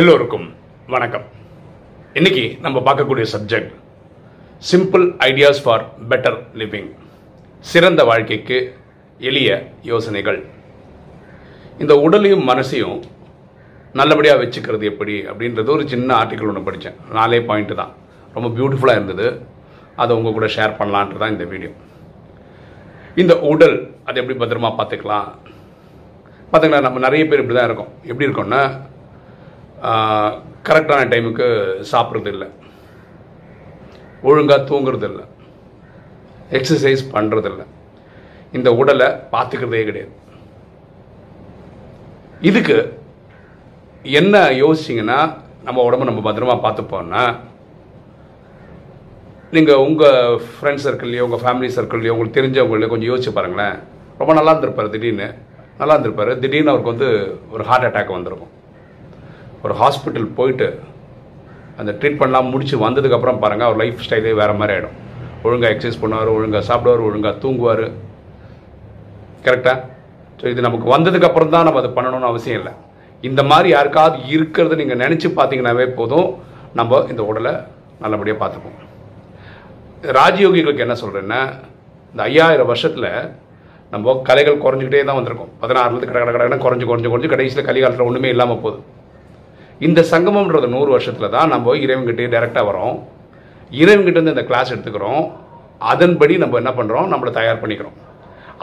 எல்லோருக்கும் வணக்கம். இன்னைக்கு நம்ம பார்க்கக்கூடிய subject simple ideas for better living சிறந்த வாழ்க்கைக்கு எளிய யோசனைகள். இந்த உடலையும் மனசையும் நல்லபடியாக வச்சுக்கிறது எப்படி அப்படின்றது ஒரு சின்ன ஆர்டிக்கல் ஒன்று படித்தேன் நாலே பாயிண்ட் தான். ரொம்ப பியூட்டிஃபுல்லாக இருந்தது. அதை உங்கள் கூட ஷேர் பண்ணலான்ட்டு தான் இந்த வீடியோ இந்த உடல் அதை எப்படி பத்திரமா பார்த்துக்கலாம்? பார்த்துக்கலாம் நம்ம நிறைய பேர் இப்படி தான் இருக்கோம். எப்படி இருக்கோம்னா கரெக்டான டைமுக்கு சாப்பிட்றது இல்லை ஒழுங்காக தூங்குறது இல்லை எக்ஸசைஸ் பண்ணுறது இல்லை இந்த உடலை பார்த்துக்கிறதே கிடையாது. இதுக்கு என்ன யோசிச்சிங்கன்னா நம்ம உடம்ப நம்ம பத்திரமா பார்த்துப்போம்னா நீங்கள் உங்கள் ஃப்ரெண்ட்ஸ் சர்க்கிள்லையோ உங்கள் ஃபேமிலி சர்க்கிள்லையோ உங்களுக்கு தெரிஞ்சவங்களையோ கொஞ்சம் யோசிச்சு பாருங்களேன். ரொம்ப நல்லா இருந்திருப்பார் திடீர்னு. நல்லா இருந்திருப்பார். திடீர்னு அவருக்கு வந்து ஒரு ஹார்ட் அட்டாக் வந்திருக்கும். ஒரு ஹாஸ்பிட்டல் போயிட்டு அந்த ட்ரீட்மெண்ட்லாம் முடித்து வந்ததுக்கப்புறம் பாருங்கள் அவர் லைஃப் ஸ்டைலே வேறு மாதிரி ஆகிடும் ஒழுங்காக எக்ஸசைஸ் பண்ணுவார் ஒழுங்காக சாப்பிடுவார் ஒழுங்காக தூங்குவார். கரெக்டாக ஸோ இது நமக்கு வந்ததுக்கப்புறம் தான் நம்ம அதை பண்ணணும்னு அவசியம் இல்லை. இந்த மாதிரி யாருக்காவது இருக்கிறது நீங்கள் நினச்சி பார்த்தீங்கன்னாவே போதும். நம்ம இந்த உடலை நல்லபடியாக பார்த்துப்போம். ராஜயோகிகளுக்கு என்ன சொல்கிறேன்னா இந்த ஐயாயிரம் வருஷத்தில் நம்ம கலைகள் குறைஞ்சிக்கிட்டே தான் வந்திருக்கோம். பதினாறுலேருந்து கடை கடை கடை குறைஞ்சி குறைஞ்சி குறைஞ்சி கடைசியில் கலிகாலத்தில் ஒன்றுமே இல்லாமல் போகுது. இந்த சங்கமம்ன்றது நூறு வருஷத்தில் தான் நம்ம இறைவன்கிட்டே டைரெக்டாக வரோம் இறைவன்கிட்ட இருந்து இந்த கிளாஸ் எடுத்துக்கிறோம். அதன்படி நம்ம என்ன பண்ணுறோம் நம்மளை தயார் பண்ணிக்கிறோம்.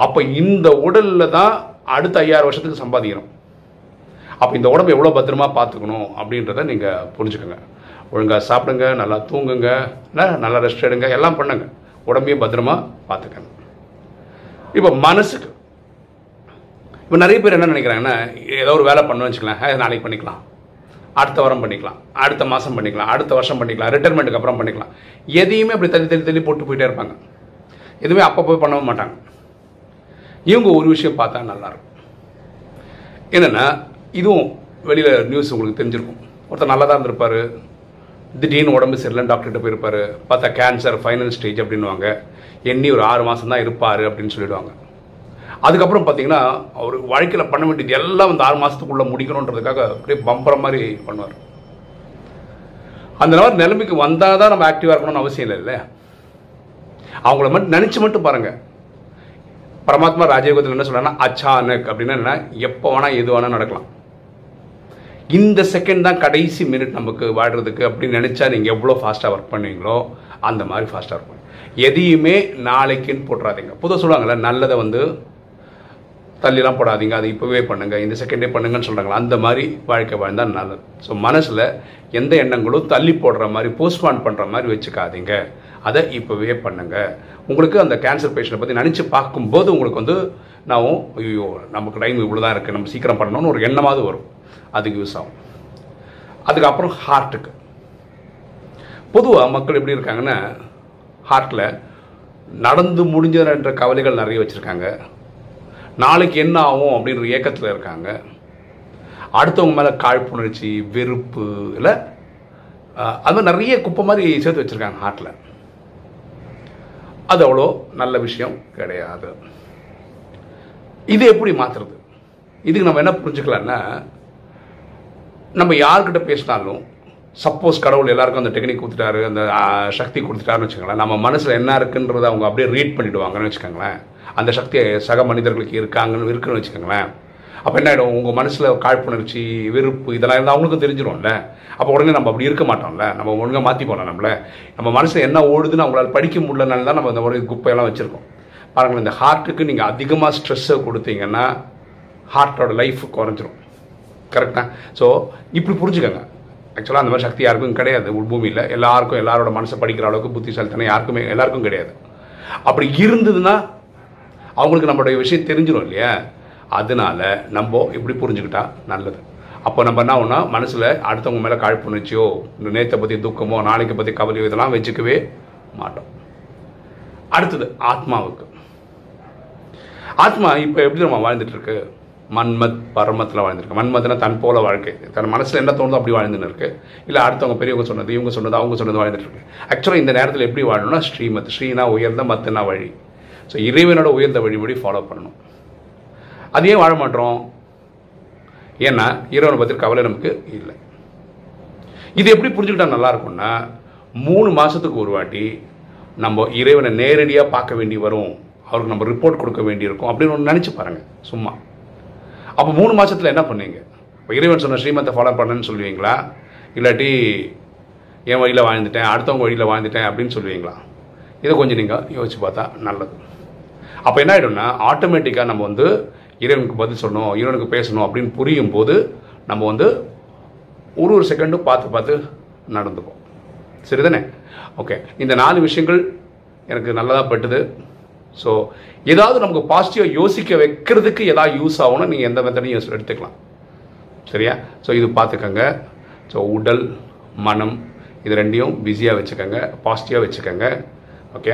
அப்போ இந்த உடலில் தான் அடுத்த ஐயாயிரம் வருஷத்துக்கு சம்பாதிக்கிறோம். அப்போ இந்த உடம்பு எவ்வளோ பத்திரமா பார்த்துக்கணும் அப்படின்றத நீங்கள் புரிஞ்சுக்கோங்க. ஒழுங்காக சாப்பிடுங்க நல்லா தூங்குங்க நல்லா ரெஸ்ட் எடுங்க எல்லாம் பண்ணுங்க. உடம்பையும் பத்திரமா பார்த்துக்கோங்க. இப்போ மனசுக்கு இப்போ நிறைய பேர் என்ன நினைக்கிறாங்கன்னா ஏதோ ஒரு வேலை பண்ணணும்னு வச்சுக்கலாம் நாளைக்கு பண்ணிக்கலாம். அடுத்த வாரம் பண்ணிக்கலாம். அடுத்த மாதம் பண்ணிக்கலாம். அடுத்த வருஷம் பண்ணிக்கலாம். ரிட்டைர்மெண்ட்டுக்கு அப்புறம் பண்ணிக்கலாம். எதையுமே அப்படி தள்ளி தள்ளி தள்ளி போட்டு போயிட்டே இருப்பாங்க. எதுவுமே அப்போ போய் பண்ணவும் மாட்டாங்க. இவங்க ஒரு விஷயம் பார்த்தா நல்லாயிருக்கும். என்னென்னா இதுவும் வெளியில் நியூஸ் உங்களுக்கு தெரிஞ்சிருக்கும். ஒருத்தர் நல்லா தான் இருந்திருப்பார். திடீர்னு உடம்பு சரியில்லைன்னு டாக்டர்கிட்ட போயிருப்பார். பார்த்தா கேன்சர் ஃபைனல் ஸ்டேஜ் அப்படின்னுவாங்க. எண்ணி ஒரு ஆறு மாதம் தான் இருப்பார் அப்படின்னு சொல்லிடுவாங்க. அதுக்கப்புறம் பார்த்தீங்கன்னா அவர் வாழ்க்கையில் பண்ண வேண்டியது எல்லாம் வந்து ஆறு மாதத்துக்குள்ளே முடிக்கணுன்றதுக்காக அப்படியே பம்பரம் மாதிரி பண்ணுவார். அந்த மாதிரி நிலைமைக்கு வந்தால் தான் நம்ம ஆக்டிவாக இருக்கணும்னு அவசியம் இல்லை இல்லை அவங்கள மட்டும் நினச்சி மட்டும் பாருங்கள் பரமாத்மா ராஜயோகத்தில் என்ன சொல்கிறாங்கன்னா அச்சானக் அப்படின்னா என்ன? எப்போ வேணால் எது வேணால் நடக்கலாம். இந்த செகண்ட் தான் கடைசி மினிட் நமக்கு வாழ்கிறதுக்கு அப்படின்னு நினச்சா நீங்கள் எவ்வளோ ஃபாஸ்ட்டாக ஒர்க் பண்ணுவீங்களோ அந்த மாதிரி ஃபாஸ்ட்டாக ஒர்க் எதையுமே நாளைக்குன்னு போட்டுறாதீங்க. பொதுவாக சொல்லுவாங்கள்ல நல்லதை வந்து தள்ளிலாம் போடாதீங்க அது இப்போவே பண்ணுங்கள் இந்த செகண்டே பண்ணுங்கன்னு சொல்கிறாங்களா அந்த மாதிரி வாழ்க்கை வாழ்ந்தால் நல்லது. ஸோ மனசில் எந்த எண்ணங்களும் தள்ளி போடுற மாதிரி போஸ்ட்பான் பண்ணுற மாதிரி வச்சுக்காதீங்க. அதை இப்போவே பண்ணுங்கள் உங்களுக்கு அந்த கேன்சர் பேஷண்ட்டை பற்றி நினச்சி பார்க்கும்போது உங்களுக்கு வந்து நான் ஐயோ நமக்கு டைம் இவ்வளோ தான் இருக்குது நம்ம சீக்கிரம் பண்ணணும்னு ஒரு எண்ணமாவது வரும். அதுக்கு யூஸ் ஆகும். அதுக்கப்புறம் ஹார்ட்டுக்கு பொதுவாக மக்கள் எப்படி இருக்காங்கன்னா ஹார்ட்டில் நடந்து முடிஞ்சதுன்ற கவலைகள் நிறைய வச்சுருக்காங்க. நாளைக்கு என்ன ஆகும் அப்படின்ற ஏக்கத்தில் இருக்காங்க. அடுத்தவங்க மேலே காழ்ப்புணர்ச்சி வெறுப்பு இல்லை அது மாதிரி நிறைய குப்பை மாதிரி சேர்த்து வச்சுருக்காங்க ஹார்ட்டில் அது அவ்வளோ நல்ல விஷயம் கிடையாது. இது எப்படி மாற்றுறது இதுக்கு நம்ம என்ன புரிஞ்சுக்கலாம்னா நம்ம யார்கிட்ட பேசினாலும் சப்போஸ் கடவுள் எல்லாருக்கும் அந்த டெக்னிக் கொடுத்துட்டாரு அந்த சக்தி கொடுத்துட்டாருன்னு வச்சுக்கோங்களேன். நம்ம மனசில் என்ன இருக்குன்றதை அவங்க அப்படியே ரீட் பண்ணிவிடுவாங்கன்னு வச்சுக்கோங்களேன். அந்த சக்தி சக மனிதர்களுக்கு இருக்காங்கன்னு இருக்குன்னு வச்சுக்கோங்களேன். அப்போ என்ன ஆகிடும் உங்கள் மனசில் காழ்ப்புணர்ச்சி வெறுப்பு இதெல்லாம் இருந்தால் அவங்களுக்கும் தெரிஞ்சிடும்ல அப்போ உடனே நம்ம அப்படி இருக்க மாட்டோம்ல. நம்ம ஒழுங்காக மாற்றி போகலாம் நம்மள. நம்ம மனசில் என்ன ஓடுதுன்னு அவங்களால படிக்க முடியலனால தான் நம்ம இந்த மாதிரி குப்பையெல்லாம் வச்சுருக்கோம். பாருங்களேன் இந்த ஹார்ட்டுக்கு நீங்கள் அதிகமாக ஸ்ட்ரெஸ்ஸை கொடுத்தீங்கன்னா ஹார்ட்டோட லைஃப் குறைஞ்சிரும். கரெக்டாக ஸோ இப்படி புரிஞ்சுக்கோங்க. ஆக்சுவலாக அந்த மாதிரி சக்தி யாருக்கும் கிடையாது. பூமியில் எல்லாருக்கும் எல்லாரோட மனசை படிக்கிற அளவுக்கு புத்திசாலித்தனம் யாருக்குமே எல்லாருக்கும் கிடையாது. அப்படி இருந்ததுன்னா அவங்களுக்கு நம்மளுடைய விஷயம் தெரிஞ்சிடும் இல்லையா? அதனால நம்ம இப்படி புரிஞ்சுக்கிட்டா நல்லது. அப்போ நம்ம என்ன ஒன்றா மனசில் அடுத்தவங்க மேலே காழ்ப்புணர்ச்சியோ நேற்றை பற்றி துக்கமோ நாளைக்கு பற்றி கவலையோ இதெல்லாம் வச்சுக்கவே மாட்டோம். அடுத்தது ஆத்மாவுக்கு. ஆத்மா இப்போ எப்படி நம்ம வாழ்ந்துட்டுருக்கு? மன்மத் பரமத்தில் வாழ்ந்துருக்கு மன்மத்னா தன் போல வாழ்க்கை. தன் மனசில் என்ன தோணுதோ அப்படி வாழ்ந்துன்னு இருக்கு. இல்லை அடுத்தவங்க பெரியவங்க சொன்னது இவங்க சொன்னது அவங்க சொன்னது வாழ்ந்துட்டு இருக்கு ஆக்சுவலாக இந்த நேரத்தில் எப்படி வாழணும்னா ஸ்ரீமத் ஸ்ரீனா உயர்ந்த மத்துனா வழி. ஸோ இறைவனோட உயர்ந்த வழிபடி ஃபாலோ பண்ணணும். அது ஏன் வாழ மாட்டோம்? ஏன்னா இறைவனை பற்றி கவலை நமக்கு இல்லை. இது எப்படி புரிஞ்சுக்கிட்டா நல்லா இருக்கும்னா மூணு மாதத்துக்கு ஒரு வாட்டி நம்ம இறைவனை நேரடியாக பார்க்க வேண்டி வரும். அவருக்கு நம்ம ரிப்போர்ட் கொடுக்க வேண்டியிருக்கும் அப்படின்னு ஒன்று நினச்சி பாருங்கள் சும்மா. அப்போ மூணு மாதத்தில் என்ன பண்ணுவீங்க இப்போ இறைவன் சொன்ன ஸ்ரீமத்தை ஃபாலோ பண்ணேன்னு சொல்லுவீங்களா? இல்லாட்டி என் வழியில் வாழ்ந்துட்டேன் அடுத்தவங்க வழியில் வாழ்ந்துட்டேன் அப்படின்னு சொல்லுவீங்களா? இதை கொஞ்சம் நீங்கள் யோசிச்சு பார்த்தா நல்லது. அப்போ என்ன ஆகிடும்னா ஆட்டோமேட்டிக்காக நம்ம வந்து இறைவனுக்கு பதில் சொல்லணும் இறைவனுக்கு பேசணும் அப்படின்னு புரியும் போது நம்ம வந்து ஒரு ஒரு செகண்டும் பார்த்து பார்த்து நடந்துப்போம். சரிதானே? ஓகே இந்த நாலு விஷயங்கள் எனக்கு நல்லதாக பட்டுது. ஸோ ஏதாவது நமக்கு பாசிட்டிவாக யோசிக்க வைக்கிறதுக்கு ஏதாவது யூஸ் ஆகும்னா நீங்கள் எந்த மெத்தடையும் எடுத்துக்கலாம். சரியா? ஸோ இது பார்த்துக்கோங்க. ஸோ உடல் மனம் இது ரெண்டையும் பிஸியாக வச்சுக்கோங்க பாசிட்டிவாக வச்சுக்கோங்க. ஓகே